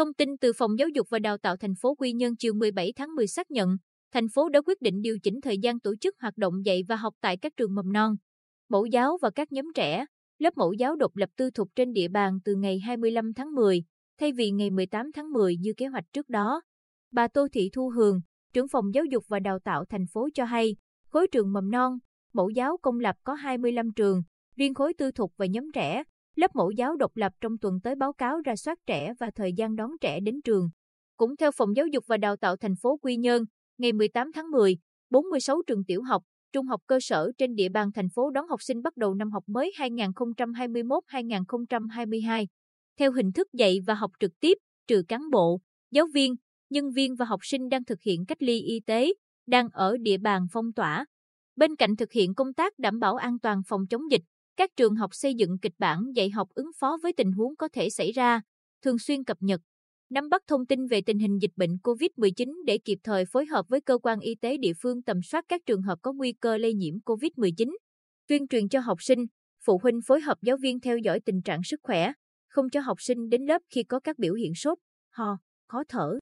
Thông tin từ Phòng Giáo dục và Đào tạo thành phố Quy Nhơn chiều 17 tháng 10 xác nhận, thành phố đã quyết định điều chỉnh thời gian tổ chức hoạt động dạy và học tại các trường mầm non, mẫu giáo và các nhóm trẻ, lớp mẫu giáo độc lập tư thục trên địa bàn từ ngày 25 tháng 10, thay vì ngày 18 tháng 10 như kế hoạch trước đó. Bà Tô Thị Thu Hường, trưởng phòng giáo dục và đào tạo thành phố cho hay, khối trường mầm non, mẫu giáo công lập có 25 trường, riêng khối tư thục và nhóm trẻ, lớp mẫu giáo độc lập trong tuần tới báo cáo ra soát trẻ và thời gian đón trẻ đến trường. Cũng theo Phòng Giáo dục và Đào tạo thành phố Quy Nhơn, ngày 18 tháng 10, 46 trường tiểu học, trung học cơ sở trên địa bàn thành phố đón học sinh bắt đầu năm học mới 2021-2022. Theo hình thức dạy và học trực tiếp, trừ cán bộ, giáo viên, nhân viên và học sinh đang thực hiện cách ly y tế, đang ở địa bàn phong tỏa. Bên cạnh thực hiện công tác đảm bảo an toàn phòng chống dịch, các trường học xây dựng kịch bản dạy học ứng phó với tình huống có thể xảy ra, thường xuyên cập nhật, nắm bắt thông tin về tình hình dịch bệnh COVID-19 để kịp thời phối hợp với cơ quan y tế địa phương tầm soát các trường hợp có nguy cơ lây nhiễm COVID-19, tuyên truyền cho học sinh, phụ huynh phối hợp giáo viên theo dõi tình trạng sức khỏe, không cho học sinh đến lớp khi có các biểu hiện sốt, ho, khó thở.